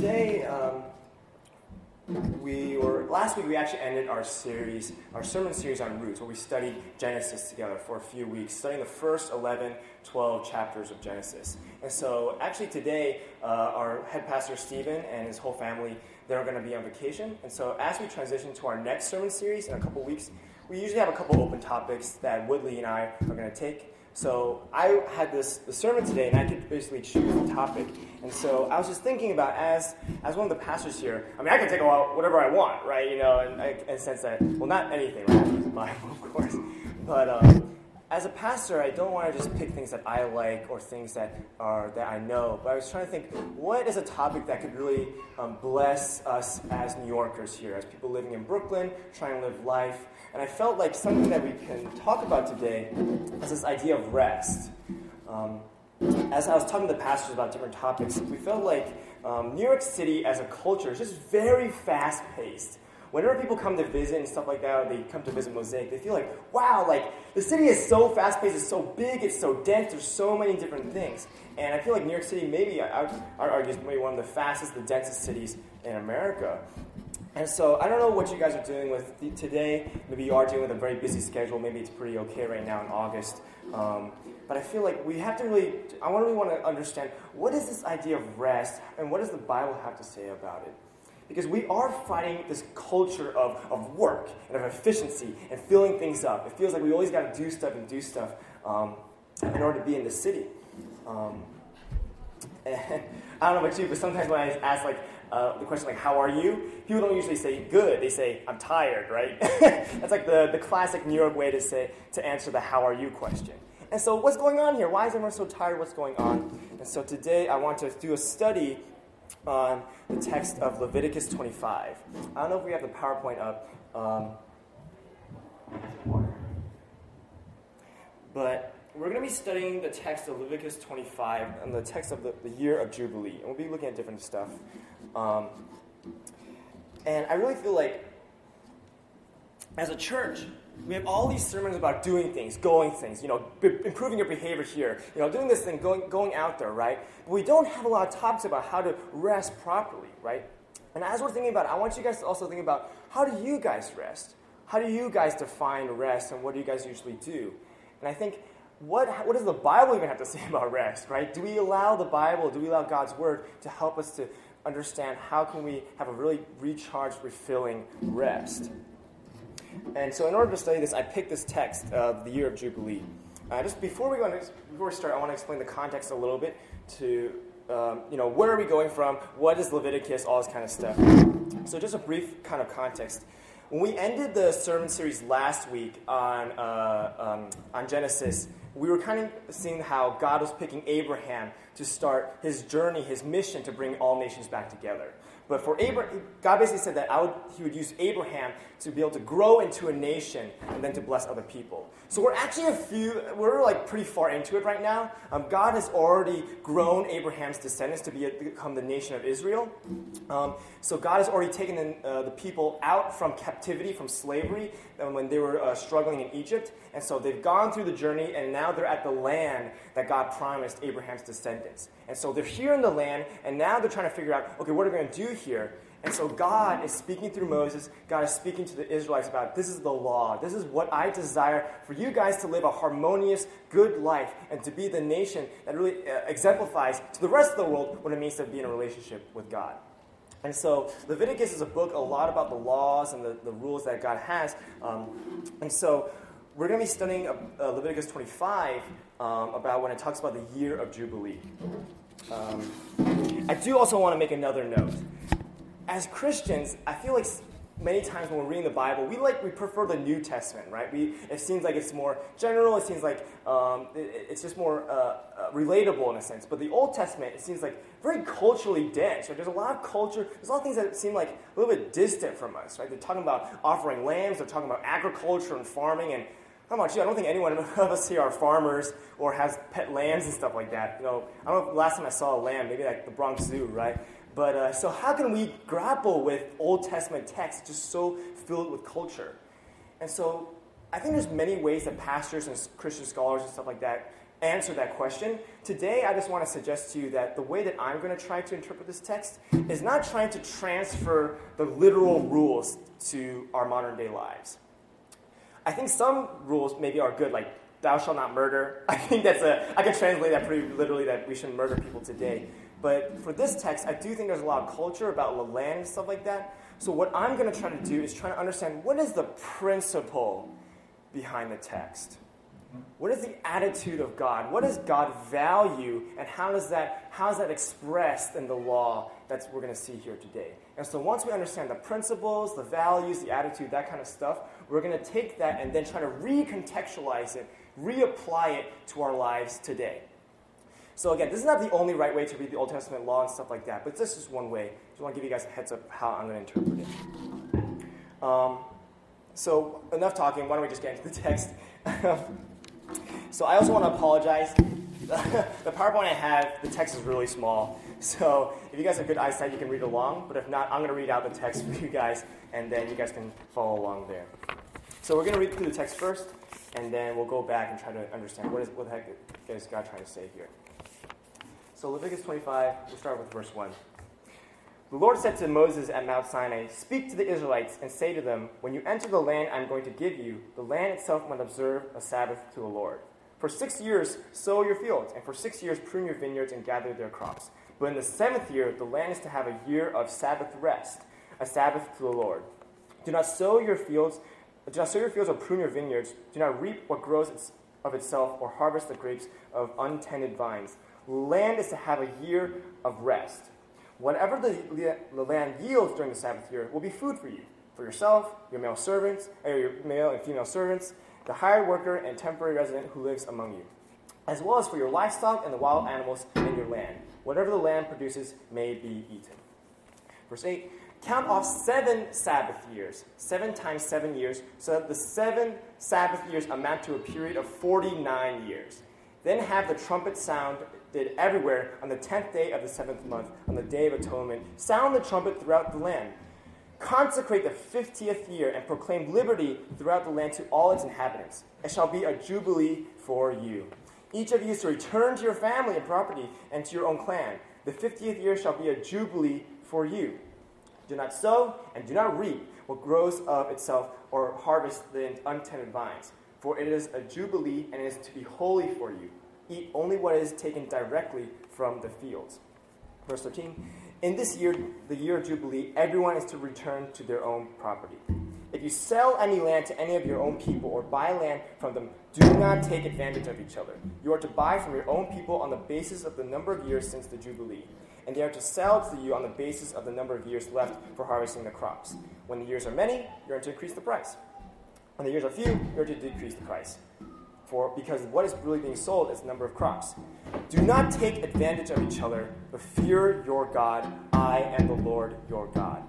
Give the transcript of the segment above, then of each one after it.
today, um, we were last week we actually ended our series, our sermon series on roots, where we studied Genesis together for a few weeks, studying the first 11, 12 chapters of Genesis. And so, actually, today, uh, our head pastor Stephen and his whole family they're going to be on vacation. And so, as we transition to our next sermon series in a couple weeks, we usually have a couple open topics that Woodley and I are going to take. So I had this the sermon today, and I could basically choose a topic. And so I was just thinking about as as one of the pastors here. I mean, I can take a out whatever I want, right? You know, and sense that well, not anything, right? The Bible, of course, but. Um, as a pastor, I don't want to just pick things that I like or things that are that I know. But I was trying to think, what is a topic that could really um, bless us as New Yorkers here, as people living in Brooklyn, trying to live life. And I felt like something that we can talk about today is this idea of rest. Um, as I was talking to the pastors about different topics, we felt like um, New York City as a culture is just very fast paced whenever people come to visit and stuff like that, or they come to visit Mosaic, they feel like, wow, like the city is so fast paced, it's so big, it's so dense, there's so many different things. And I feel like New York City, maybe, I, would argue, is maybe one of the fastest, the densest cities in America. And so I don't know what you guys are dealing with today. Maybe you are dealing with a very busy schedule. Maybe it's pretty okay right now in August. Um, but I feel like we have to really, I really want to understand what is this idea of rest and what does the Bible have to say about it? Because we are fighting this culture of, of work and of efficiency and filling things up. It feels like we always got to do stuff and do stuff um, in order to be in the city. Um, and I don't know about you, but sometimes when I ask like uh, the question like "How are you?" people don't usually say "good." They say "I'm tired." Right? That's like the, the classic New York way to say to answer the "How are you?" question. And so, what's going on here? Why is everyone so tired? What's going on? And so today, I want to do a study on the text of Leviticus 25. I don't know if we have the PowerPoint up. Um, but we're going to be studying the text of Leviticus 25 and the text of the, the year of Jubilee. And we'll be looking at different stuff. Um, and I really feel like, as a church, we have all these sermons about doing things, going things, you know, b- improving your behavior here, you know, doing this thing, going, going out there, right? But we don't have a lot of topics about how to rest properly, right? And as we're thinking about it, I want you guys to also think about how do you guys rest? How do you guys define rest and what do you guys usually do? And I think what, what does the Bible even have to say about rest, right? Do we allow the Bible, do we allow God's Word to help us to understand how can we have a really recharged, refilling rest? And so, in order to study this, I picked this text of the year of Jubilee. Uh, just before we go into, before we start, I want to explain the context a little bit to um, you know where are we going from, what is Leviticus, all this kind of stuff. So, just a brief kind of context. When we ended the sermon series last week on uh, um, on Genesis, we were kind of seeing how God was picking Abraham to start his journey, his mission to bring all nations back together. But for Abraham, God basically said that would, he would use Abraham to be able to grow into a nation and then to bless other people. So we're actually a few, we're like pretty far into it right now. Um, God has already grown Abraham's descendants to, be a, become the nation of Israel. Um, so God has already taken the, uh, the people out from captivity, from slavery, when they were uh, struggling in Egypt. And so they've gone through the journey, and now they're at the land that God promised Abraham's descendants. And so they're here in the land, and now they're trying to figure out, okay, what are we going to do here? And so God is speaking through Moses. God is speaking to the Israelites about this is the law. This is what I desire for you guys to live a harmonious, good life and to be the nation that really uh, exemplifies to the rest of the world what it means to be in a relationship with God. And so Leviticus is a book a lot about the laws and the, the rules that God has. Um, and so we're going to be studying uh, Leviticus 25 um, about when it talks about the year of Jubilee. Um, I do also want to make another note. As Christians, I feel like many times when we're reading the Bible, we like we prefer the New Testament, right? We it seems like it's more general. It seems like um, it, it's just more uh, uh, relatable in a sense. But the Old Testament, it seems like very culturally dense. Right? There's a lot of culture. There's a lot of things that seem like a little bit distant from us, right? They're talking about offering lambs. They're talking about agriculture and farming. And how about you? I don't think anyone of us here are farmers or has pet lambs and stuff like that. You know, I don't know. Last time I saw a lamb, maybe like the Bronx Zoo, right? But uh, so, how can we grapple with Old Testament texts just so filled with culture? And so, I think there's many ways that pastors and Christian scholars and stuff like that answer that question. Today, I just want to suggest to you that the way that I'm going to try to interpret this text is not trying to transfer the literal rules to our modern day lives. I think some rules maybe are good, like thou shalt not murder. I think that's a, I can translate that pretty literally that we shouldn't murder people today. But for this text, I do think there's a lot of culture about the land and stuff like that. So what I'm going to try to do is try to understand what is the principle behind the text. What is the attitude of God? What does God value, and how does that how is that expressed in the law that we're going to see here today? And so once we understand the principles, the values, the attitude, that kind of stuff, we're going to take that and then try to recontextualize it, reapply it to our lives today. So again, this is not the only right way to read the Old Testament law and stuff like that, but this is one way. Just want to give you guys a heads up how I'm going to interpret it. Um, so enough talking. Why don't we just get into the text? so I also want to apologize. the PowerPoint I have, the text is really small. So if you guys have good eyesight, you can read along. But if not, I'm going to read out the text for you guys, and then you guys can follow along there. So we're going to read through the text first, and then we'll go back and try to understand what, is, what the heck is God trying to say here. So Leviticus 25, we'll start with verse 1. The Lord said to Moses at Mount Sinai, Speak to the Israelites and say to them, When you enter the land I am going to give you, the land itself must observe a Sabbath to the Lord. For six years sow your fields, and for six years prune your vineyards and gather their crops. But in the seventh year, the land is to have a year of Sabbath rest, a Sabbath to the Lord. Do not sow your fields, do not sow your fields or prune your vineyards. Do not reap what grows of itself or harvest the grapes of untended vines land is to have a year of rest. Whatever the, the land yields during the Sabbath year will be food for you, for yourself, your male servants, or your male and female servants, the hired worker and temporary resident who lives among you, as well as for your livestock and the wild animals in your land. Whatever the land produces may be eaten. Verse 8 Count off seven Sabbath years, seven times seven years, so that the seven Sabbath years amount to a period of 49 years. Then have the trumpet sound did everywhere on the tenth day of the seventh month, on the day of atonement. Sound the trumpet throughout the land. Consecrate the fiftieth year and proclaim liberty throughout the land to all its inhabitants. It shall be a jubilee for you. Each of you is to return to your family and property and to your own clan. The fiftieth year shall be a jubilee for you. Do not sow and do not reap what grows of itself or harvest the untended vines, for it is a jubilee and it is to be holy for you eat only what is taken directly from the fields. Verse 13 In this year, the year of Jubilee, everyone is to return to their own property. If you sell any land to any of your own people or buy land from them, do not take advantage of each other. You are to buy from your own people on the basis of the number of years since the Jubilee, and they are to sell to you on the basis of the number of years left for harvesting the crops. When the years are many, you're to increase the price. When the years are few, you're to decrease the price for because what is really being sold is the number of crops. Do not take advantage of each other, but fear your God. I am the Lord your God.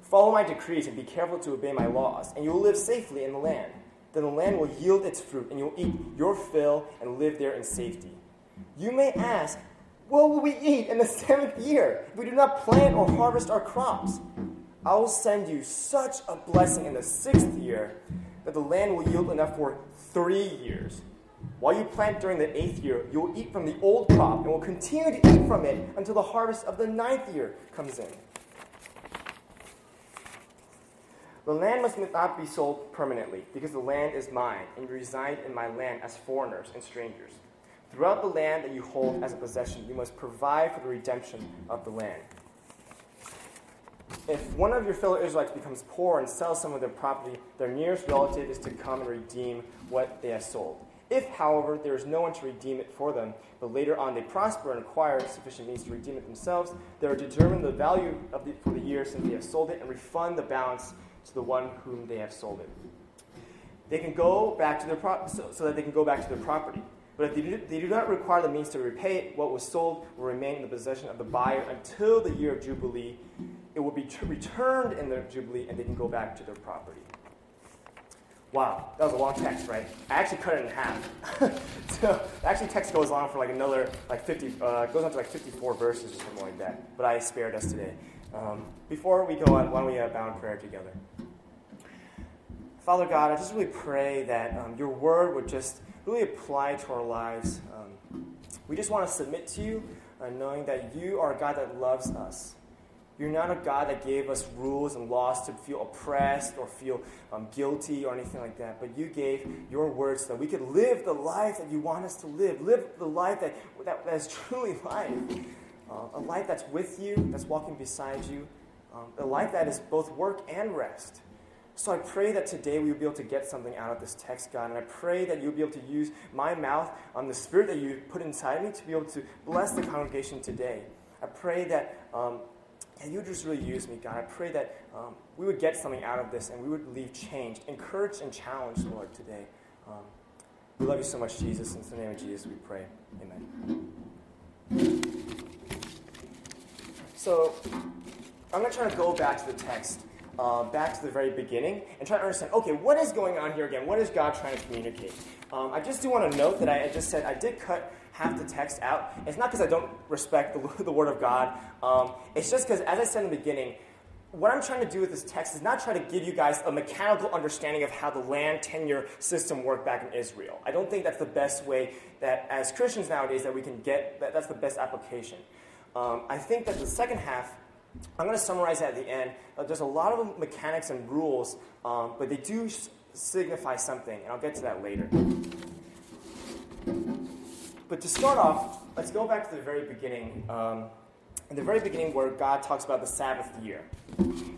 Follow my decrees and be careful to obey my laws, and you will live safely in the land. Then the land will yield its fruit, and you will eat your fill and live there in safety. You may ask, What will we eat in the seventh year if we do not plant or harvest our crops? I will send you such a blessing in the sixth year that the land will yield enough for three years. While you plant during the eighth year, you will eat from the old crop and will continue to eat from it until the harvest of the ninth year comes in. The land must not be sold permanently, because the land is mine, and you reside in my land as foreigners and strangers. Throughout the land that you hold as a possession, you must provide for the redemption of the land if one of your fellow Israelites becomes poor and sells some of their property, their nearest relative is to come and redeem what they have sold. If, however, there is no one to redeem it for them, but later on they prosper and acquire sufficient means to redeem it themselves, they are to determine the value of the, for the year since they have sold it and refund the balance to the one whom they have sold it. They can go back to their pro- so, so that they can go back to their property. But if they do, they do not require the means to repay it, what was sold will remain in the possession of the buyer until the year of Jubilee it will be returned in the Jubilee and they can go back to their property. Wow, that was a long text, right? I actually cut it in half. so actually, text goes on for like another like 50, uh, goes on to like 54 verses or something like that. But I spared us today. Um, before we go on, why don't we uh, bow in prayer together? Father God, I just really pray that um, your word would just really apply to our lives. Um, we just want to submit to you, uh, knowing that you are a God that loves us. You're not a God that gave us rules and laws to feel oppressed or feel um, guilty or anything like that, but you gave your words so that we could live the life that you want us to live. Live the life that, that, that is truly life. Uh, a life that's with you, that's walking beside you, um, a life that is both work and rest. So I pray that today we will be able to get something out of this text, God. And I pray that you'll be able to use my mouth, um, the spirit that you put inside me, to be able to bless the congregation today. I pray that um, and you just really use me, God. I pray that um, we would get something out of this and we would leave changed, encouraged, and challenged, Lord, today. Um, we love you so much, Jesus. In the name of Jesus, we pray. Amen. So, I'm going to try to go back to the text, uh, back to the very beginning, and try to understand okay, what is going on here again? What is God trying to communicate? Um, I just do want to note that I, I just said I did cut half the text out. It's not because I don't respect the, the Word of God. Um, it's just because, as I said in the beginning, what I'm trying to do with this text is not try to give you guys a mechanical understanding of how the land tenure system worked back in Israel. I don't think that's the best way that, as Christians nowadays, that we can get that, that's the best application. Um, I think that the second half, I'm going to summarize at the end. Uh, there's a lot of mechanics and rules, um, but they do signify something, and I'll get to that later. But to start off, let's go back to the very beginning. Um, in the very beginning, where God talks about the Sabbath year.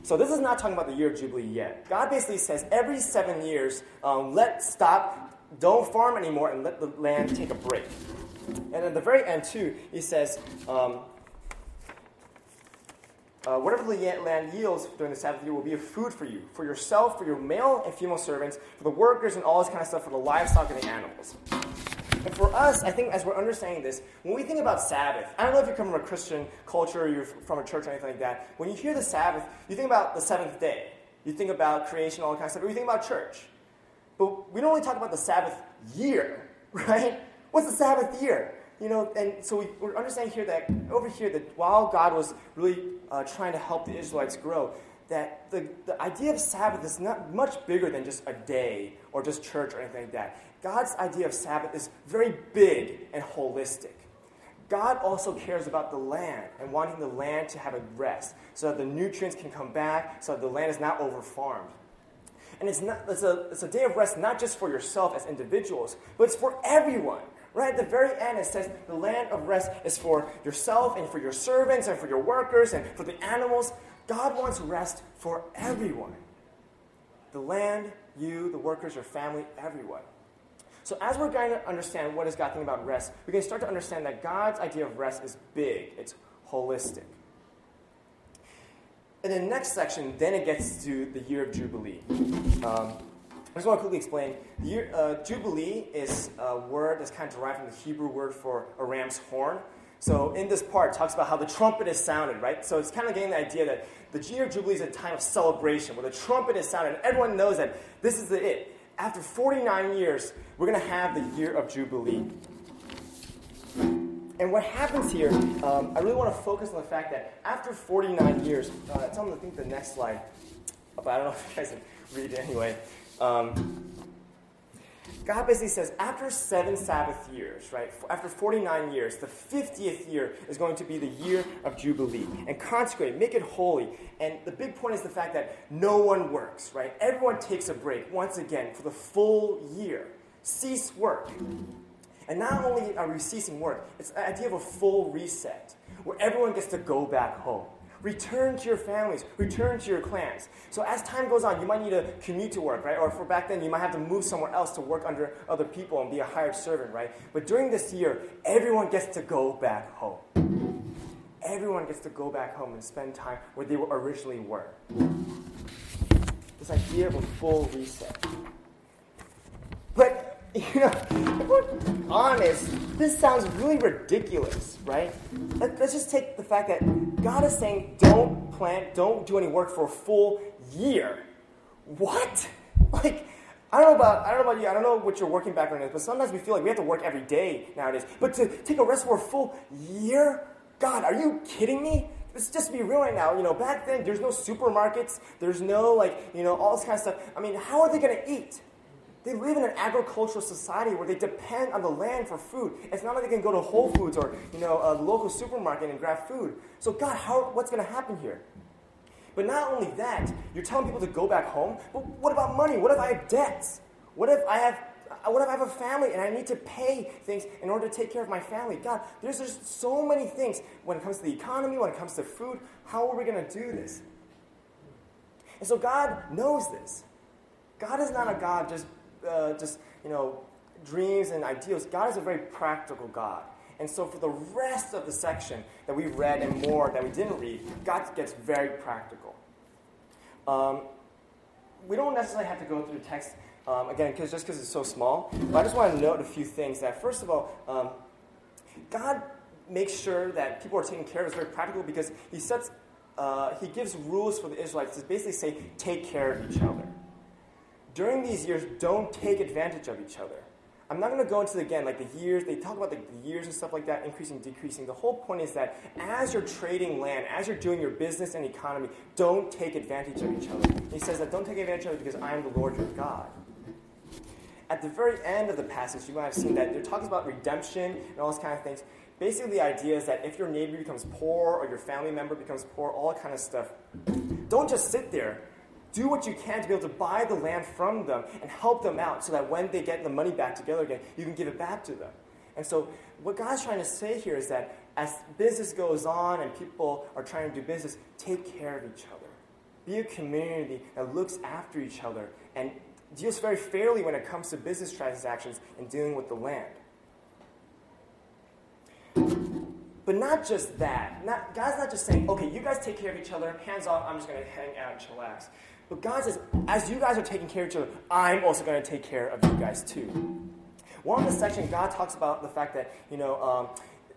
So this is not talking about the year of Jubilee yet. God basically says every seven years, um, let stop, don't farm anymore, and let the land take a break. And at the very end, too, he says, um, uh, whatever the land yields during the Sabbath year will be a food for you, for yourself, for your male and female servants, for the workers, and all this kind of stuff, for the livestock and the animals. And for us, I think as we're understanding this, when we think about Sabbath, I don't know if you come from a Christian culture or you're from a church or anything like that. When you hear the Sabbath, you think about the seventh day. You think about creation, all that kind of stuff, or you think about church. But we don't only talk about the Sabbath year, right? What's the Sabbath year? You know, and so we, we're understanding here that over here that while God was really uh, trying to help the Israelites grow, that the, the idea of Sabbath is not much bigger than just a day or just church or anything like that. God's idea of Sabbath is very big and holistic. God also cares about the land and wanting the land to have a rest so that the nutrients can come back, so that the land is not overfarmed. And it's, not, it's, a, it's a day of rest not just for yourself as individuals, but it's for everyone. Right at the very end, it says the land of rest is for yourself and for your servants and for your workers and for the animals. God wants rest for everyone the land, you, the workers, your family, everyone. So, as we're going to understand what is God thinking about rest, we can start to understand that God's idea of rest is big, it's holistic. In the next section, then it gets to the year of Jubilee. Um, I just want to quickly explain. Year, uh, Jubilee is a word that's kind of derived from the Hebrew word for a ram's horn. So in this part, it talks about how the trumpet is sounded, right? So it's kind of getting the idea that the year of Jubilee is a time of celebration where the trumpet is sounded. And everyone knows that this is the it after 49 years, we're going to have the year of Jubilee. And what happens here, um, I really want to focus on the fact that after 49 years, uh, tell them to think the next slide, but I don't know if you guys can read it anyway. Um, God basically says after seven Sabbath years, right, after 49 years, the 50th year is going to be the year of Jubilee. And consecrate, make it holy. And the big point is the fact that no one works, right? Everyone takes a break once again for the full year. Cease work. And not only are we ceasing work, it's the idea of a full reset where everyone gets to go back home. Return to your families, return to your clans. So as time goes on, you might need to commute to work, right? Or for back then, you might have to move somewhere else to work under other people and be a hired servant, right? But during this year, everyone gets to go back home. Everyone gets to go back home and spend time where they originally were. This idea of a full reset. You know, if we're honest, this sounds really ridiculous, right? Let, us just take the fact that God is saying, don't plant, don't do any work for a full year. What? Like, I don't know about I don't know about you. I don't know what your working background is, but sometimes we feel like we have to work every day nowadays. But to take a rest for a full year, God, are you kidding me? Let's just be real right now. You know, back then there's no supermarkets, there's no like you know all this kind of stuff. I mean, how are they going to eat? They live in an agricultural society where they depend on the land for food. It's not like they can go to Whole Foods or you know a local supermarket and grab food. So God, how, what's going to happen here? But not only that, you're telling people to go back home. But what about money? What if I have debts? What if I have what if I have a family and I need to pay things in order to take care of my family? God, there's just so many things when it comes to the economy, when it comes to food. How are we going to do this? And so God knows this. God is not a God just, uh, just you know, dreams and ideals. God is a very practical God. And so for the rest of the section that we read and more that we didn't read, God gets very practical. Um, we don't necessarily have to go through the text um, again, cause, just because it's so small. But I just want to note a few things that, first of all, um, God makes sure that people are taken care of. It's very practical because He sets, uh, He gives rules for the Israelites to basically say, take care of each other. During these years, don't take advantage of each other. I'm not going to go into again like the years. They talk about the, the, years and stuff like that, increasing, decreasing. The whole point is that as you're trading land, as you're doing your business and economy, don't take advantage of each other. He says that don't take advantage of it because I am the Lord your God at the very end of the passage, you might have seen that they're talking about redemption and all those kind of things. Basically, the idea is that if your neighbor becomes poor or your family member becomes poor, all that kind of stuff, don't just sit there. Do what you can to be able to buy the land from them and help them out so that when they get the money back together again, you can give it back to them. And so, what God's trying to say here is that as business goes on and people are trying to do business, take care of each other. Be a community that looks after each other and deals very fairly when it comes to business transactions and dealing with the land. But not just that. Not, God's not just saying, okay, you guys take care of each other, hands off, I'm just going to hang out and chillax. But God says, as you guys are taking care of each other, I'm also going to take care of you guys too. One of the section, God talks about the fact that, you know, um,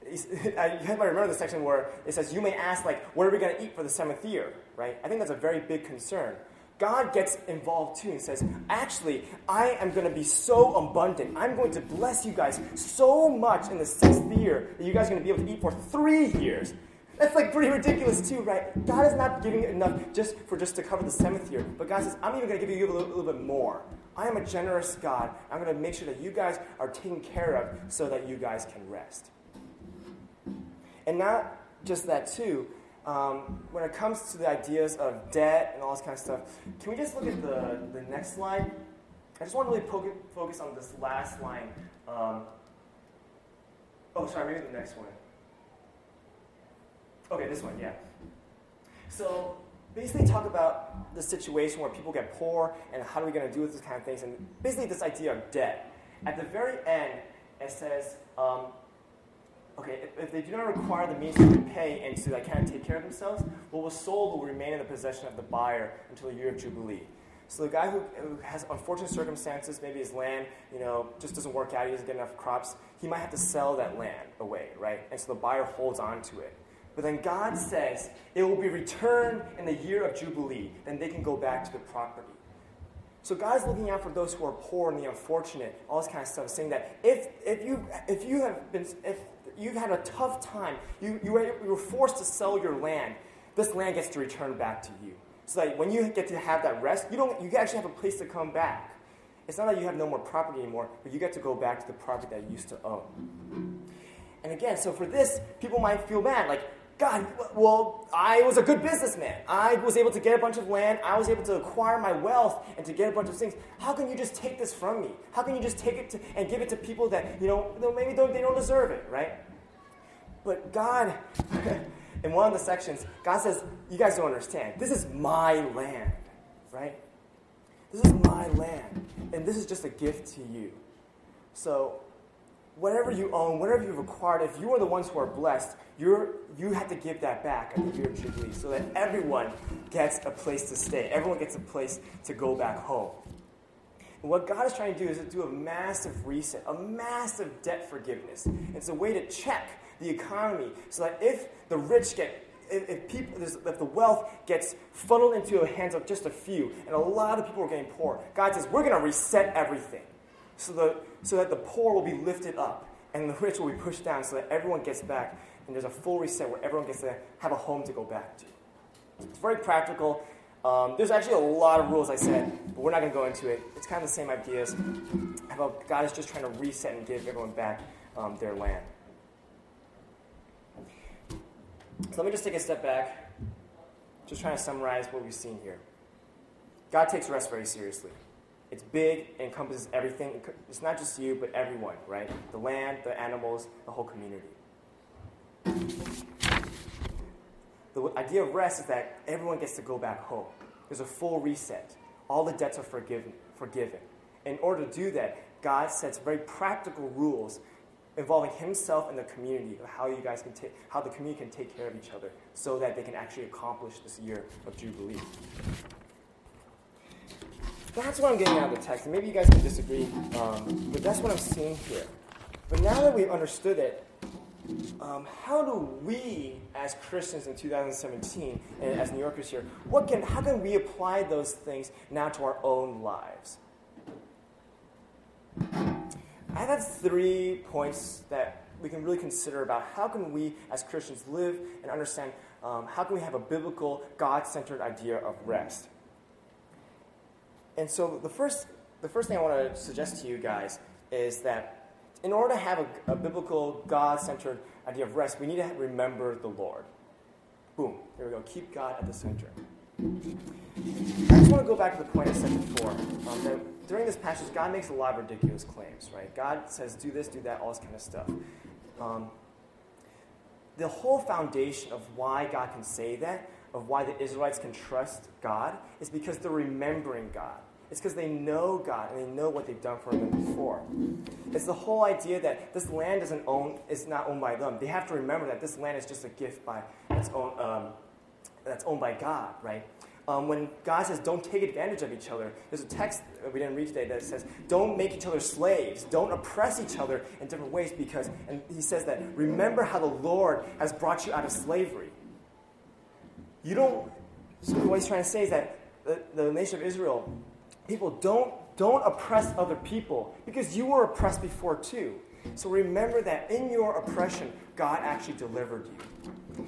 you might remember the section where it says, you may ask, like, what are we going to eat for the seventh year, right? I think that's a very big concern. God gets involved too and says, Actually, I am going to be so abundant. I'm going to bless you guys so much in the sixth year that you guys are going to be able to eat for three years. That's like pretty ridiculous too, right? God is not giving enough just for just to cover the seventh year. But God says, I'm even going to give you a little, little bit more. I am a generous God. I'm going to make sure that you guys are taken care of so that you guys can rest. And not just that too, um, when it comes to the ideas of debt and all this kind of stuff, can we just look at the, the next slide? I just want to really po- focus on this last line. Um, oh, sorry, maybe the next one. Okay, this one, yeah. So basically talk about the situation where people get poor and how are we going to do with this kind of things, and basically this idea of debt. At the very end, it says, um, okay, if, if, they do not require the means to pay and to like, kind of take care of themselves, what was sold will remain in the possession of the buyer until the year of Jubilee. So the guy who, who, has unfortunate circumstances, maybe his land, you know, just doesn't work out, he doesn't get enough crops, he might have to sell that land away, right? And so the buyer holds on to it. But then God says it will be returned in the year of Jubilee. Then they can go back to the property. So God's looking out for those who are poor and the unfortunate, all this kind of stuff, saying that if, if, you, if you have been, if you've had a tough time. You, you, were, you were forced to sell your land. This land gets to return back to you. So that when you get to have that rest, you, don't, you actually have a place to come back. It's not that you have no more property anymore, but you get to go back to the property that you used to own. And again, so for this, people might feel bad. Like, God, well, I was a good businessman. I was able to get a bunch of land. I was able to acquire my wealth and to get a bunch of things. How can you just take this from me? How can you just take it to, and give it to people that, you know, maybe they don't deserve it, right? But God, in one of the sections, God says, You guys don't understand. This is my land, right? This is my land. And this is just a gift to you. So, whatever you own, whatever you've acquired, if you are the ones who are blessed, you're, you have to give that back at the year of Jubilee so that everyone gets a place to stay. Everyone gets a place to go back home. And what God is trying to do is to do a massive reset, a massive debt forgiveness. It's a way to check the economy so that if the rich get if, if, people, if the wealth gets funneled into the hands of just a few, and a lot of people are getting poor, God says, we're going to reset everything so, the, so that the poor will be lifted up and the rich will be pushed down so that everyone gets back and there's a full reset where everyone gets to have a home to go back to. It's very practical. Um, there's actually a lot of rules, I said, but we're not going to go into it. It's kind of the same ideas about God is just trying to reset and give everyone back um, their land. So let me just take a step back, just trying to summarize what we've seen here. God takes rest very seriously. It's big, it encompasses everything. It's not just you, but everyone, right? The land, the animals, the whole community. The idea of rest is that everyone gets to go back home. There's a full reset. All the debts are forgiven. forgiven. In order to do that, God sets very practical rules involving himself and the community of how you guys can take how the community can take care of each other so that they can actually accomplish this year of Jubilee. That's what I'm getting out of the text. And maybe you guys can disagree, um, but that's what I'm seeing here. But now that we've understood it, um, how do we, as Christians in 2017, and as New Yorkers here, what can, how can we apply those things now to our own lives? I have three points that we can really consider about how can we, as Christians, live and understand um, how can we have a biblical, God-centered idea of rest. And so the first, the first thing I want to suggest to you guys is that in order to have a, a biblical, God centered idea of rest, we need to remember the Lord. Boom. There we go. Keep God at the center. I just want to go back to the point I said before. Um, that during this passage, God makes a lot of ridiculous claims, right? God says, do this, do that, all this kind of stuff. Um, the whole foundation of why God can say that, of why the Israelites can trust God, is because they're remembering God. It's because they know God and they know what they've done for them before. It's the whole idea that this land isn't owned, is not owned by them. They have to remember that this land is just a gift by that's owned, um, that's owned by God, right? Um, when God says, don't take advantage of each other, there's a text that we didn't read today that says, don't make each other slaves, don't oppress each other in different ways because, and he says that, remember how the Lord has brought you out of slavery. You don't, so what he's trying to say is that the, the nation of Israel people don't don't oppress other people because you were oppressed before too. So remember that in your oppression, God actually delivered you.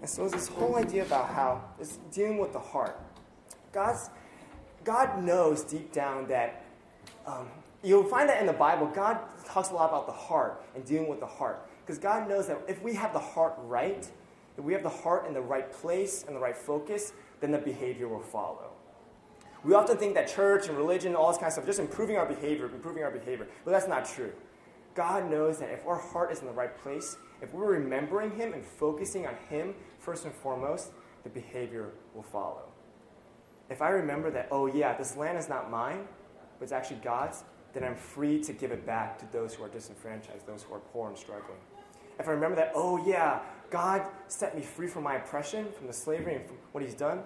And so it's this whole idea about how it's dealing with the heart. God's God knows deep down that um, you'll find that in the Bible, God talks a lot about the heart and dealing with the heart. Because God knows that if we have the heart right, if we have the heart in the right place and the right focus, then the behavior will follow. We often think that church and religion, and all this kind of stuff, just improving our behavior, improving our behavior. But that's not true. God knows that if our heart is in the right place, if we're remembering Him and focusing on Him first and foremost, the behavior will follow. If I remember that, oh yeah, this land is not mine, but it's actually God's, then I'm free to give it back to those who are disenfranchised, those who are poor and struggling. If I remember that, oh yeah, God set me free from my oppression, from the slavery, and from what He's done,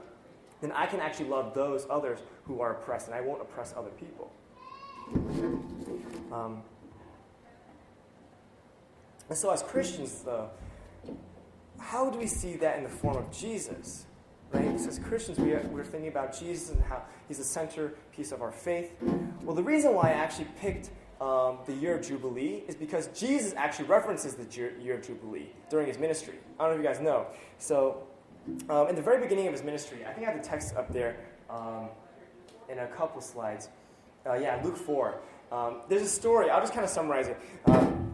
then I can actually love those others who are oppressed, and I won't oppress other people. Um, and so, as Christians, though, how do we see that in the form of Jesus? Right? So as Christians, we are, we're thinking about Jesus and how he's the centerpiece of our faith. Well, the reason why I actually picked um, the year of Jubilee is because Jesus actually references the year of Jubilee during his ministry. I don't know if you guys know. So, um, in the very beginning of his ministry, I think I have the text up there um, in a couple slides. Uh, yeah, Luke 4. Um, there's a story, I'll just kind of summarize it. Um,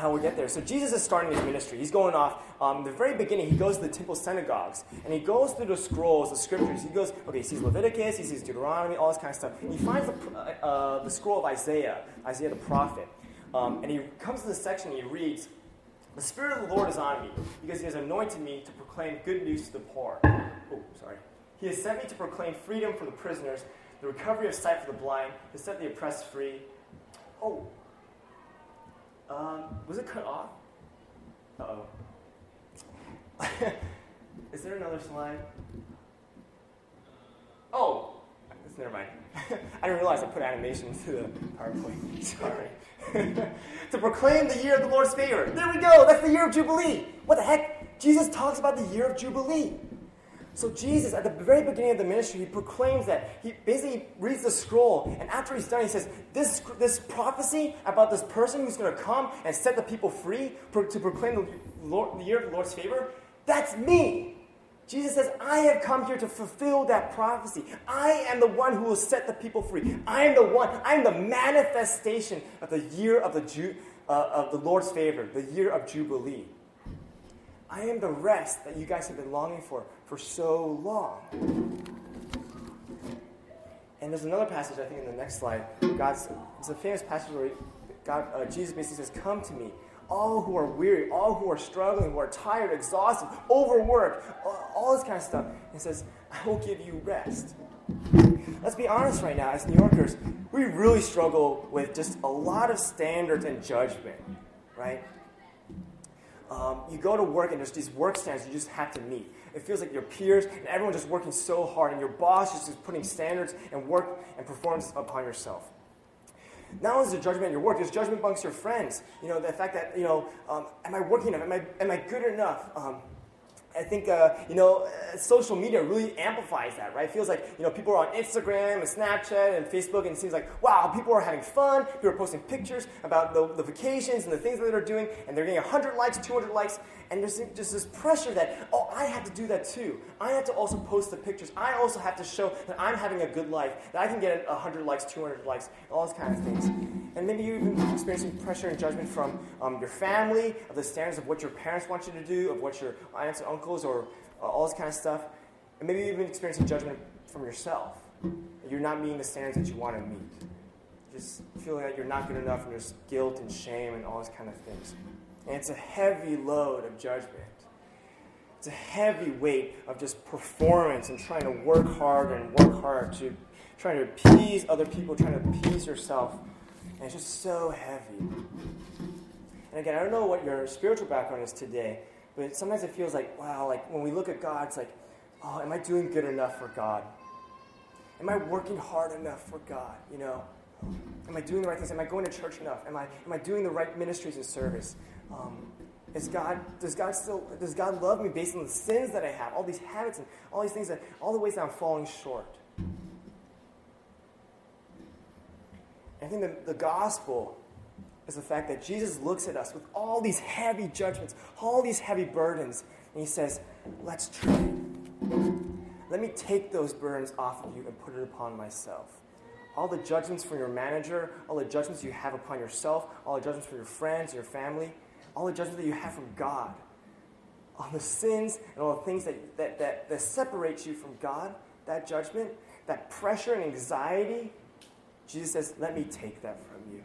how we get there. So Jesus is starting his ministry. He's going off. Um, the very beginning, he goes to the temple synagogues and he goes through the scrolls, the scriptures. He goes, okay, he sees Leviticus, he sees Deuteronomy, all this kind of stuff. He finds the, uh, uh, the scroll of Isaiah, Isaiah the prophet. Um, and he comes to the section and he reads, the Spirit of the Lord is on me, because He has anointed me to proclaim good news to the poor. Oh, sorry. He has sent me to proclaim freedom for the prisoners, the recovery of sight for the blind, to set the oppressed free. Oh. Um, was it cut off? Uh oh. is there another slide? Never mind. I didn't realize I put animation into the PowerPoint. Sorry. to proclaim the year of the Lord's favor. There we go. That's the year of Jubilee. What the heck? Jesus talks about the year of Jubilee. So Jesus, at the very beginning of the ministry, he proclaims that. He basically reads the scroll, and after he's done, he says, this, this prophecy about this person who's going to come and set the people free to proclaim the, Lord, the year of the Lord's favor, that's me. Jesus says, I have come here to fulfill that prophecy. I am the one who will set the people free. I am the one, I am the manifestation of the year of the, Ju- uh, of the Lord's favor, the year of Jubilee. I am the rest that you guys have been longing for for so long. And there's another passage, I think, in the next slide. God's, it's a famous passage where God, uh, Jesus basically says, Come to me, all who are weary, all who are struggling, who are tired, exhausted, overworked, all, this kind of stuff. He says, I will give you rest. Let's be honest right now, as New Yorkers, we really struggle with just a lot of standards and judgment, right? Um, you go to work and there's these work standards you just have to meet. It feels like your peers and everyone just working so hard, and your boss just is putting standards and work and performance upon yourself. Not only is there judgment in your work, there's judgment amongst your friends. You know, the fact that, you know, um, am I working enough? Am I, am I good enough? Um, I think, uh, you know, uh, social media really amplifies that, right? It feels like, you know, people are on Instagram and Snapchat and Facebook, and it seems like, wow, people are having fun. People are posting pictures about the, the vacations and the things that they're doing, and they're getting 100 likes, 200 likes, and there's just this pressure that, oh, I have to do that too. I have to also post the pictures. I also have to show that I'm having a good life, that I can get 100 likes, 200 likes, all those kind of things. And maybe you're even experiencing pressure and judgment from um, your family, of the standards of what your parents want you to do, of what your aunts and uncles, or uh, all this kind of stuff. And maybe you're even experiencing judgment from yourself. You're not meeting the standards that you want to meet. Just feeling that you're not good enough, and there's guilt and shame and all these kind of things. And it's a heavy load of judgment. It's a heavy weight of just performance and trying to work hard and work hard to trying to appease other people, trying to appease yourself. And it's just so heavy. And again, I don't know what your spiritual background is today, but sometimes it feels like, wow, like when we look at God, it's like, oh, am I doing good enough for God? Am I working hard enough for God? You know, am I doing the right things? Am I going to church enough? Am I, am I doing the right ministries and service? Um, is God does God still does God love me based on the sins that I have, all these habits and all these things that all the ways that I'm falling short? I think the, the gospel is the fact that Jesus looks at us with all these heavy judgments, all these heavy burdens, and he says, Let's trade. Let me take those burdens off of you and put it upon myself. All the judgments from your manager, all the judgments you have upon yourself, all the judgments from your friends, your family, all the judgments that you have from God, all the sins and all the things that, that, that, that separate you from God, that judgment, that pressure and anxiety, Jesus says, Let me take that from you.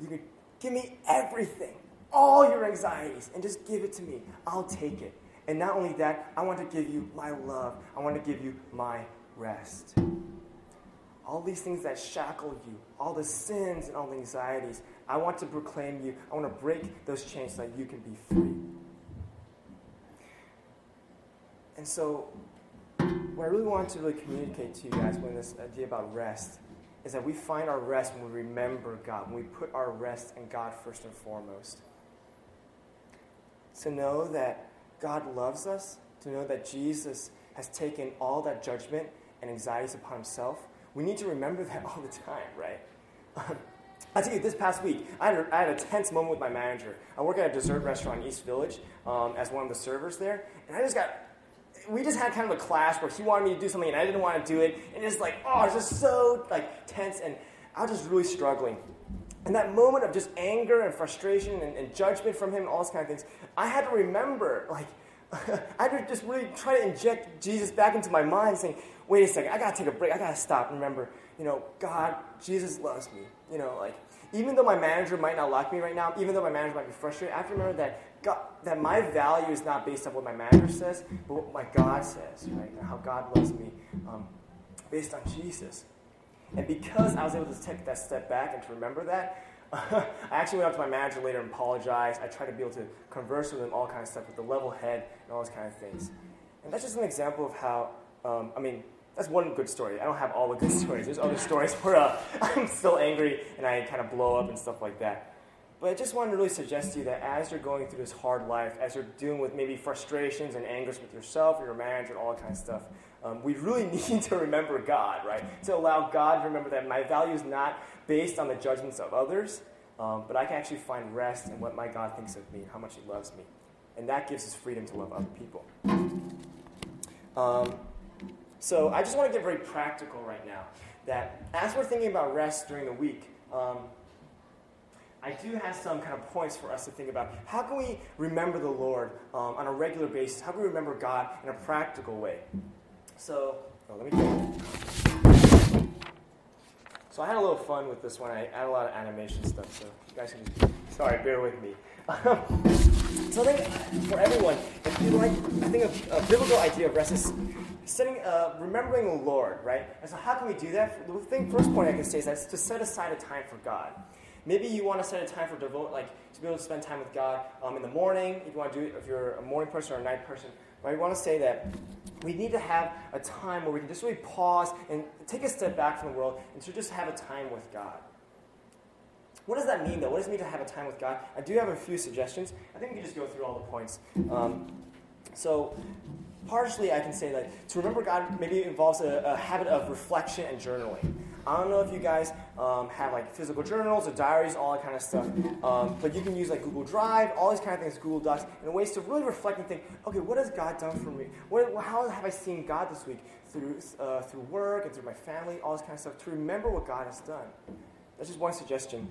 You can give me everything, all your anxieties, and just give it to me. I'll take it. And not only that, I want to give you my love. I want to give you my rest. All these things that shackle you, all the sins and all the anxieties, I want to proclaim you. I want to break those chains so that you can be free. And so, what I really want to really communicate to you guys when this idea about rest is that we find our rest when we remember God, when we put our rest in God first and foremost. To know that God loves us, to know that Jesus has taken all that judgment and anxieties upon himself, we need to remember that all the time, right? I tell you, this past week, I had, a, I had, a tense moment with my manager. I work at a dessert restaurant in East Village um, as one of the servers there, and I just got, we just had kind of a clash where he wanted me to do something and I didn't want to do it, and it's like, oh, it's just so like tense, and I was just really struggling. And that moment of just anger and frustration and, and judgment from him, all those kind of things, I had to remember, like, I had to just really try to inject Jesus back into my mind, saying, wait a second, I gotta take a break, I gotta stop. And remember, you know, God, Jesus loves me. You know, like, even though my manager might not like me right now, even though my manager might be frustrated, I have to remember that God, that my value is not based on what my manager says, but what my God says, right? And how God loves me um, based on Jesus. And because I was able to take that step back and to remember that, I actually went up to my manager later and apologized. I tried to be able to converse with him, all kinds of stuff, with the level head and all those kind of things. And that's just an example of how, um, I mean, that's one good story. I don't have all the good stories. There's other stories where uh, I'm still angry and I kind of blow up and stuff like that. But I just wanted to really suggest to you that as you're going through this hard life, as you're dealing with maybe frustrations and angers with yourself or your manager and all that kind of stuff, um, we really need to remember God, right? To allow God to remember that my value is not based on the judgments of others, um, but I can actually find rest in what my God thinks of me how much He loves me. And that gives us freedom to love other people. Um, so I just want to get very practical right now. That as we're thinking about rest during the week, um, I do have some kind of points for us to think about. How can we remember the Lord um, on a regular basis? How can we remember God in a practical way? So, oh, let me. So I had a little fun with this one. I had a lot of animation stuff, so you guys can sorry, bear with me. so I think for everyone, if you like, I think a, a biblical idea of rest is setting, uh, remembering the Lord, right? And so how can we do that? The thing, first point I can say is that to set aside a time for God. Maybe you want to set a time for devote, like to be able to spend time with God um, in the morning. If you want to do it, if you're a morning person or a night person, but I want to say that we need to have a time where we can just really pause and take a step back from the world and to just have a time with God. What does that mean, though? What does it mean to have a time with God? I do have a few suggestions. I think we can just go through all the points. Um, so, partially, I can say that to remember God maybe involves a, a habit of reflection and journaling. I don't know if you guys um, have like physical journals or diaries, all that kind of stuff. Um, but you can use like Google Drive, all these kind of things, Google Docs, and ways to really reflect and think, okay, what has God done for me? What, how have I seen God this week through uh, through work and through my family, all this kind of stuff, to remember what God has done. That's just one suggestion.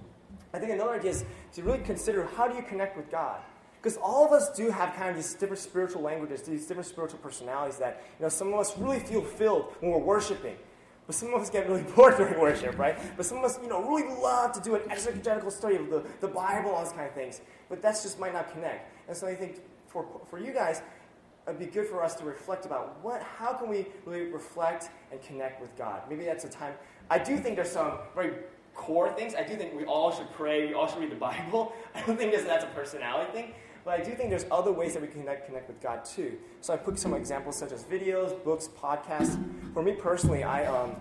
I think another idea is to really consider how do you connect with God. Because all of us do have kind of these different spiritual languages, these different spiritual personalities that, you know, some of us really feel filled when we're worshiping. But some of us get really bored during worship, right? But some of us, you know, really love to do an exegetical study of the, the Bible, all those kind of things. But that just might not connect. And so I think for, for you guys, it'd be good for us to reflect about what, how can we really reflect and connect with God? Maybe that's a time. I do think there's some very core things. I do think we all should pray. We all should read the Bible. I don't think that's a personality thing. But I do think there's other ways that we can connect, connect with God too. So I put some examples such as videos, books, podcasts. For me personally, I um,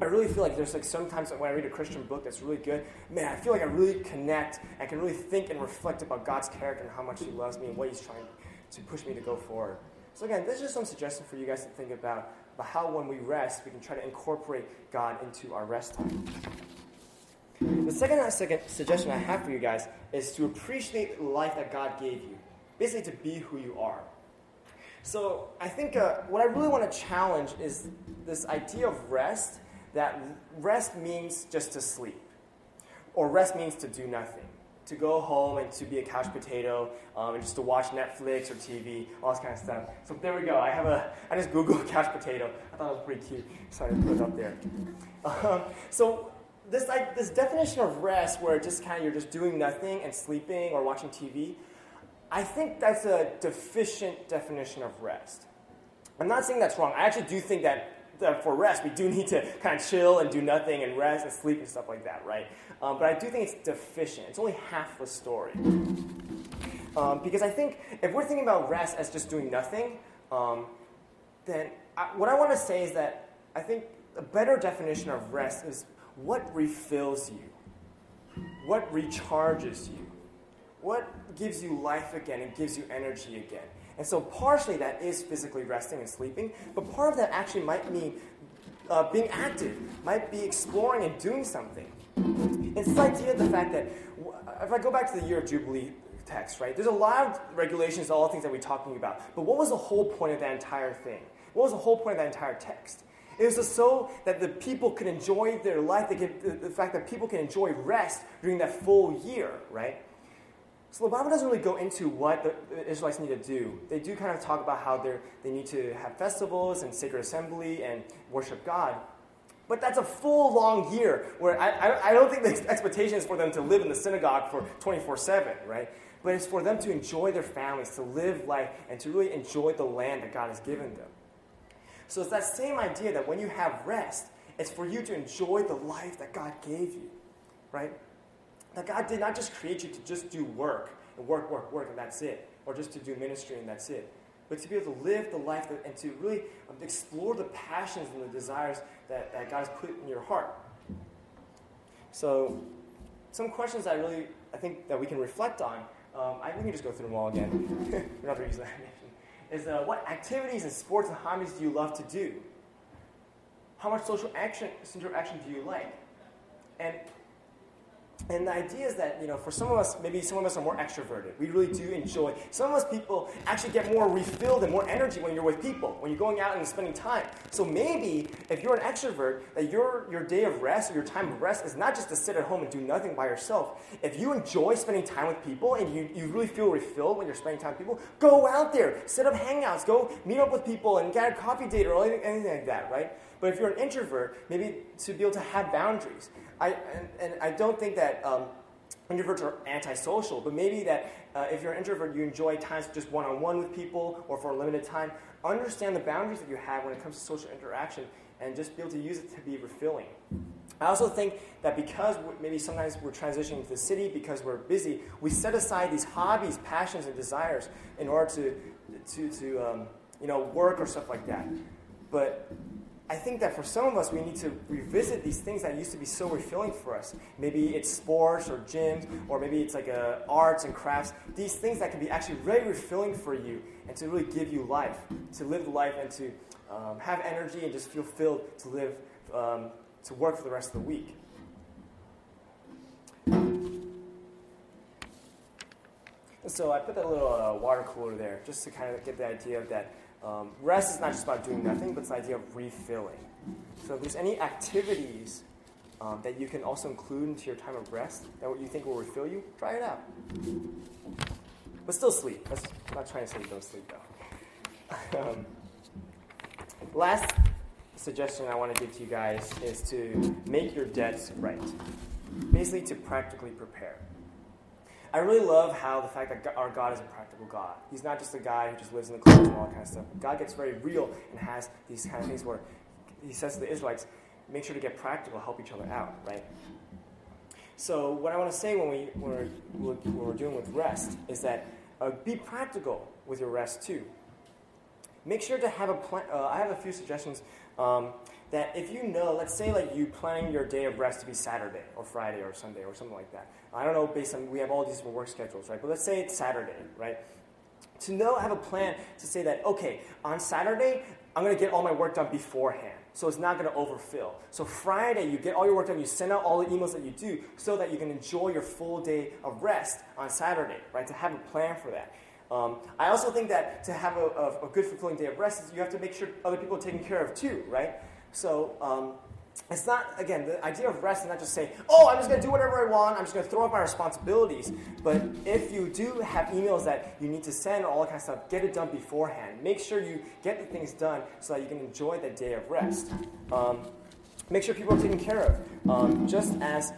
I really feel like there's like sometimes when I read a Christian book that's really good, man, I feel like I really connect. I can really think and reflect about God's character and how much He loves me and what He's trying to push me to go forward. So again, this is just some suggestions for you guys to think about, about how when we rest, we can try to incorporate God into our rest time. The second, second suggestion I have for you guys is to appreciate the life that God gave you. Basically, to be who you are. So, I think uh, what I really want to challenge is this idea of rest that rest means just to sleep, or rest means to do nothing. To go home and to be a couch potato, um, and just to watch Netflix or TV, all this kind of stuff. So there we go. I have a, I just Googled couch potato. I thought it was pretty cute, so I put it up there. Um, so this like this definition of rest where just kind of you're just doing nothing and sleeping or watching TV, I think that's a deficient definition of rest. I'm not saying that's wrong. I actually do think that, that for rest we do need to kind of chill and do nothing and rest and sleep and stuff like that, right? Um, but I do think it's deficient. It's only half the story. Um, because I think if we're thinking about rest as just doing nothing, um, then I, what I want to say is that I think a better definition of rest is what refills you? What recharges you? What gives you life again and gives you energy again? And so, partially that is physically resting and sleeping, but part of that actually might mean uh, being active, might be exploring and doing something. It's this idea of the fact that if I go back to the year of Jubilee text, right, there's a lot of regulations, all the things that we're talking about, but what was the whole point of that entire thing? What was the whole point of that entire text? It was so that the people could enjoy their life, they the, fact that people can enjoy rest during that full year, right? So the Bible doesn't really go into what the Israelites need to do. They do kind of talk about how they need to have festivals and sacred assembly and worship God. But that's a full long year where I, I, I don't think the expectation is for them to live in the synagogue for 24 7, right? But it's for them to enjoy their families, to live life, and to really enjoy the land that God has given them. So it's that same idea that when you have rest, it's for you to enjoy the life that God gave you, right? That God did not just create you to just do work and work, work, work, and that's it, or just to do ministry and that's it, but to be able to live the life that, and to really um, explore the passions and the desires that, that God has put in your heart. So, some questions I really I think that we can reflect on. Um, I, we can just go through them all again. We're not going to use that is uh, what activities and sports and hobbies do you love to do? How much social action, interaction do you like? And and the idea is that, you know, for some of us, maybe some of us are more extroverted. We really do enjoy. Some of us people actually get more refilled and more energy when you're with people, when you're going out and spending time. So maybe if you're an extrovert, that your, your day of rest or your time of rest is not just to sit at home and do nothing by yourself. If you enjoy spending time with people and you, you really feel refilled when you're spending time with people, go out there, set up hangouts, go meet up with people and get a coffee date or anything, anything like that, right? But if you're an introvert, maybe to be able to have boundaries. I, and, and I don't think that um, introverts are antisocial, but maybe that uh, if you're an introvert, you enjoy times just one on one with people or for a limited time. Understand the boundaries that you have when it comes to social interaction and just be able to use it to be refilling. I also think that because maybe sometimes we're transitioning to the city because we're busy, we set aside these hobbies, passions, and desires in order to, to, to um, you know, work or stuff like that. But I think that for some of us, we need to revisit these things that used to be so refilling for us. Maybe it's sports or gyms, or maybe it's like uh, arts and crafts. These things that can be actually very refilling for you and to really give you life, to live life and to um, have energy and just feel filled to live, um, to work for the rest of the week. so I put that little uh, water cooler there just to kind of get the idea of that um, rest is not just about doing nothing, but it's the idea of refilling. So if there's any activities um, that you can also include into your time of rest that you think will refill you, try it out. But still sleep. That's, I'm not trying to say don't sleep though. um, last suggestion I want to give to you guys is to make your debts right. Basically, to practically prepare. I really love how the fact that our God is a practical God. He's not just a guy who just lives in the clouds and all that kind of stuff. God gets very real and has these kind of things where he says to the Israelites, make sure to get practical, help each other out, right? So what I want to say when, we, when, we're, when we're doing with rest is that uh, be practical with your rest too. Make sure to have a plan. Uh, I have a few suggestions um, that if you know, let's say like you planning your day of rest to be Saturday or Friday or Sunday or something like that. I don't know based on we have all these different work schedules, right? But let's say it's Saturday, right? To know, have a plan to say that okay, on Saturday I'm to get all my work done beforehand. So it's not going to overfill. So Friday, you get all your work done, you send out all the emails that you do so that you can enjoy your full day of rest on Saturday, right? To have a plan for that. Um, I also think that to have a, a, a, good, fulfilling day of rest, is you have to make sure other people are taken care of too, right? So um, it's not, again, the idea of rest is not just saying, oh, I'm just going to do whatever I want, I'm just going to throw up my responsibilities. But if you do have emails that you need to send all that kind of stuff, get it done beforehand. Make sure you get the things done so that you can enjoy the day of rest. Um, make sure people are taken care of. Um, just as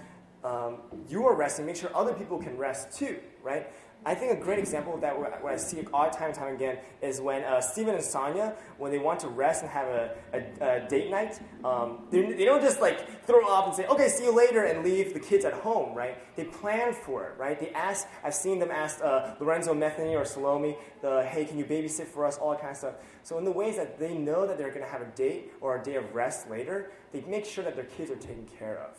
um, you are resting, make sure other people can rest too, right? I think a great example of that, what I see all time and time again, is when uh, Steven and Sonia, when they want to rest and have a, a, a date night, um, they, they don't just like throw up and say, okay, see you later, and leave the kids at home, right? They plan for it, right? They ask, I've seen them ask uh, Lorenzo Metheny or Salome, the, hey, can you babysit for us, all that kind of stuff. So in the ways that they know that they're going to have a date or a day of rest later, they make sure that their kids are taken care of.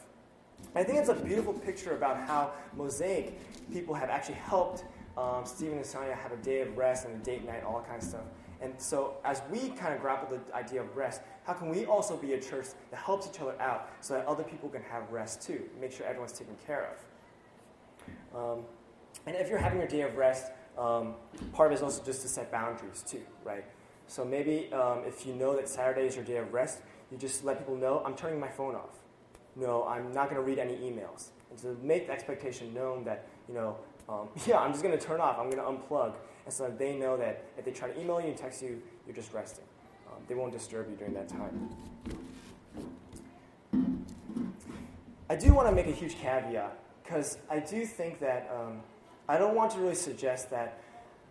I think it's a beautiful picture about how Mosaic people have actually helped um, Stephen and Sonia have a day of rest and a date night, all that kind of stuff. And so, as we kind of grapple the idea of rest, how can we also be a church that helps each other out so that other people can have rest too? Make sure everyone's taken care of. Um, and if you're having your day of rest, um, part of it is also just to set boundaries too, right? So maybe um, if you know that Saturday is your day of rest, you just let people know, I'm turning my phone off. No, I'm not going to read any emails. And to make the expectation known that, you know, um, yeah, I'm just going to turn off. I'm going to unplug. And so that they know that if they try to email you and text you, you're just resting. Um, they won't disturb you during that time. I do want to make a huge caveat because I do think that um, I don't want to really suggest that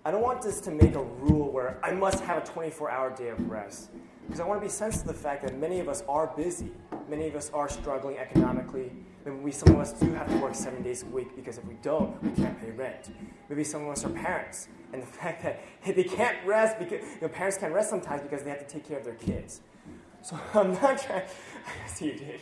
I don't want this to make a rule where I must have a 24 hour day of rest. Because I want to be sensitive to the fact that many of us are busy. Many of us are struggling economically. Maybe we, some of us do have to work seven days a week because if we don't, we can't pay rent. Maybe some of us are parents. And the fact that they can't rest because you know, parents can't rest sometimes because they have to take care of their kids. So I'm not trying. I see you did.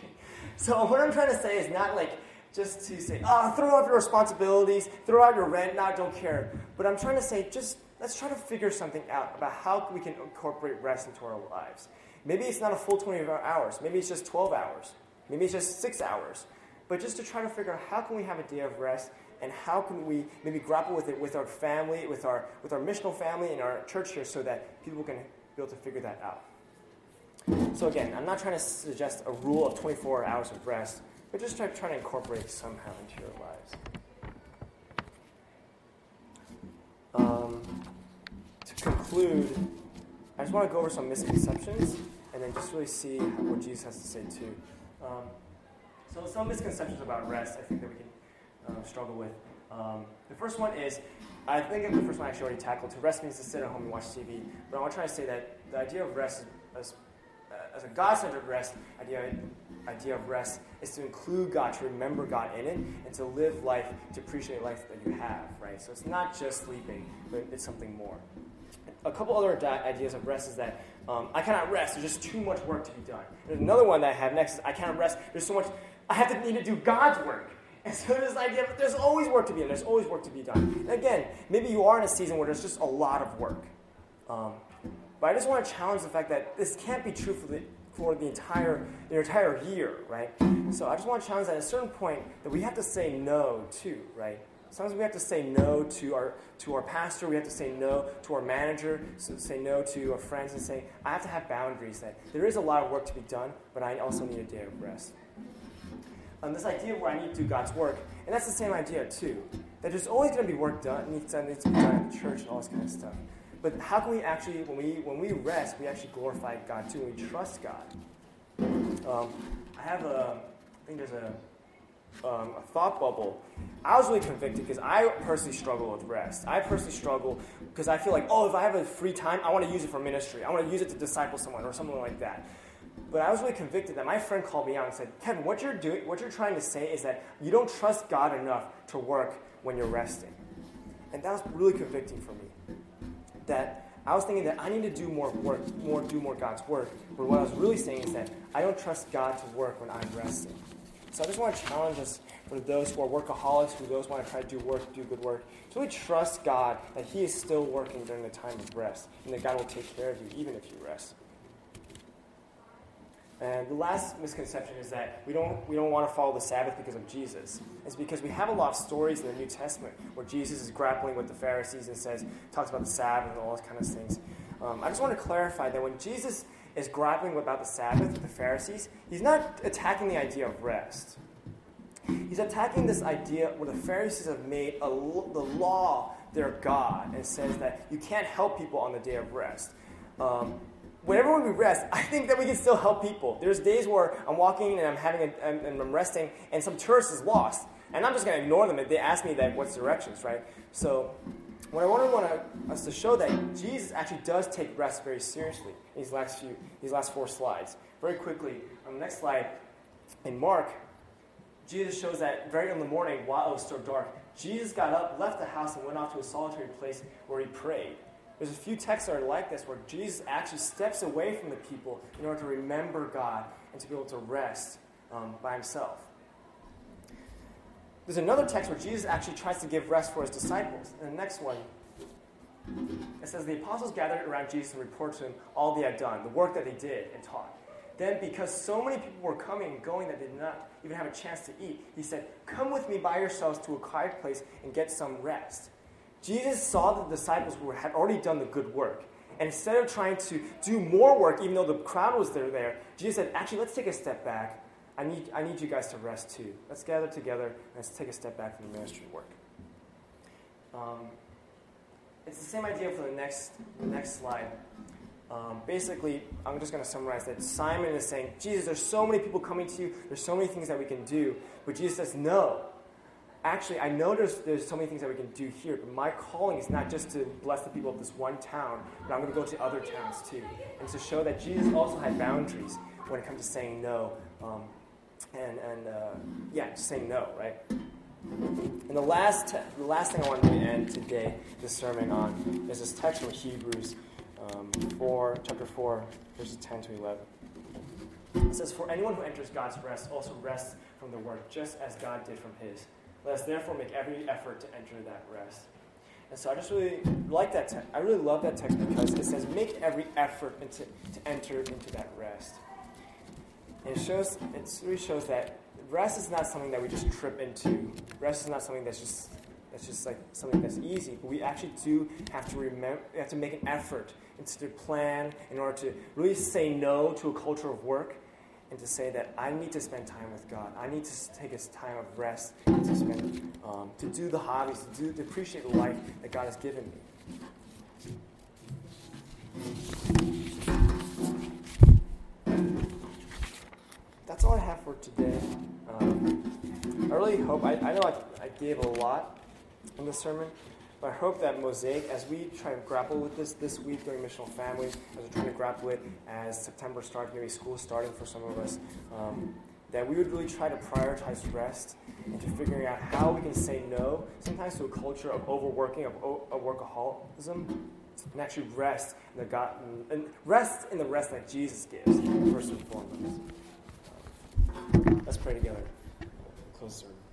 So what I'm trying to say is not like just to say, oh, throw out your responsibilities, throw out your rent, not don't care. But I'm trying to say, just let's try to figure something out about how we can incorporate rest into our lives. Maybe it's not a full 24 hours. Maybe it's just 12 hours. Maybe it's just six hours. but just to try to figure out how can we have a day of rest and how can we maybe grapple with it with our family, with our, with our missional family and our church here so that people can be able to figure that out. So again, I'm not trying to suggest a rule of 24 hours of rest, but just try, trying to incorporate somehow into your lives. Um, to conclude, I just want to go over some misconceptions and then just really see what Jesus has to say too. Um, so some misconceptions about rest I think that we can uh, struggle with. Um, the first one is, I think the first one I actually already tackled. To rest means to sit at home and watch TV. But I want to try to say that the idea of rest as, as a God-centered rest, idea, idea of rest is to include God, to remember God in it, and to live life, to appreciate life that you have, right? So it's not just sleeping, but it's something more. A couple other ideas of rest is that um, I cannot rest. There's just too much work to be done. There's another one that I have next is I cannot rest. There's so much. I have to need to do God's work. And so this idea that there's always work to be done. There's always work to be done. And again, maybe you are in a season where there's just a lot of work. Um, but I just want to challenge the fact that this can't be true for the for the entire the entire year, right? So I just want to challenge that at a certain point that we have to say no too, right? Sometimes we have to say no to our to our pastor. We have to say no to our manager. So say no to our friends and say I have to have boundaries. That there is a lot of work to be done, but I also need a day of rest um, this idea where I need to do God's work. And that's the same idea, too. That there's always going to be work done, needs to, needs to be done at the church and all this kind of stuff. But how can we actually, when we, when we rest, we actually glorify God, too, and we trust God? Um, I have a, I think there's a, um, a thought bubble. I was really convicted because I personally struggle with rest. I personally struggle because I feel like, oh, if I have a free time, I want to use it for ministry. I want to use it to disciple someone or something like that. But I was really convicted that my friend called me out and said, Kevin, what you're doing, what you're trying to say is that you don't trust God enough to work when you're resting. And that was really convicting for me. That I was thinking that I need to do more work, more do more God's work. But what I was really saying is that I don't trust God to work when I'm resting. So I just want to challenge us for those who are workaholics, who those who want to try to do work, do good work, to really trust God that He is still working during the time of rest, and that God will take care of you even if you rest. And the last misconception is that we don't, we don't want to follow the Sabbath because of Jesus. It's because we have a lot of stories in the New Testament where Jesus is grappling with the Pharisees and says, talks about the Sabbath and all those kind of things. Um, I just want to clarify that when Jesus is grappling about the Sabbath with the Pharisees, he's not attacking the idea of rest. He's attacking this idea where the Pharisees have made a, the law their God and says that you can't help people on the day of rest. Um, whenever we rest, I think that we can still help people. There's days where I'm walking and I'm having a, and I'm resting, and some tourist is lost, and I'm just going to ignore them if they ask me that what's directions, right? So, what I want to want us to show that Jesus actually does take rest very seriously. In these last few, these last four slides, very quickly. On the next slide, in Mark, Jesus shows that very in the morning, while it was still dark, Jesus got up, left the house, and went off to a solitary place where he prayed. There's a few texts that are like this where Jesus actually steps away from the people in order to remember God and to be able to rest um, by himself. There's another text where Jesus actually tries to give rest for his disciples. And the next one, it says, The apostles gathered around Jesus and reported to him all they had done, the work that they did and taught. Then, because so many people were coming and going that did not even have a chance to eat, he said, Come with me by yourselves to a quiet place and get some rest. Jesus saw that the disciples who had already done the good work. And instead of trying to do more work, even though the crowd was there, there Jesus said, actually, let's take a step back. I need, I need you guys to rest too. Let's gather together and let's take a step back from the ministry work. Um, it's the same idea for the next, the next slide. Um, basically, I'm just going to summarize that Simon is saying, Jesus, there's so many people coming to you. There's so many things that we can do. But Jesus says, no actually, I know there's, there's so many things that we can do here, but my calling is not just to bless the people of this one town, but I'm going to go to other towns too. And to show that Jesus also had boundaries when it comes to saying no. Um, and, and uh, yeah, just saying no, right? And the last, te- the last thing I want to end today, this sermon on, is this text from Hebrews um, 4, chapter 4, verses 10 to 11. It says, For anyone who enters God's rest also rests from the work, just as God did from his. Let us therefore make every effort to enter that rest. And so I just really like that text. I really love that text because it says, make every effort into, to enter into that rest. And it shows, it really shows that rest is not something that we just trip into. Rest is not something that's just that's just like something that's easy. But we actually do have to remember. We have to make an effort into the plan in order to really say no to a culture of work and to say that I need to spend time with God. I need to take a time of rest to spend, um, to do the hobbies, to do, to appreciate the life that God has given me. That's all I have for today. Um, I really hope, I, I know I, I gave a lot in the sermon, but I hope that Mosaic, as we try to grapple with this this week during Missional Families, as we're trying to grapple it as September starts, maybe school starting for some of us, um, that we would really try to prioritize rest and to figuring out how we can say no sometimes to a culture of overworking, of, of workaholism, and actually rest in the God, and rest in the rest that Jesus gives, first and foremost. Let's pray together. Close service.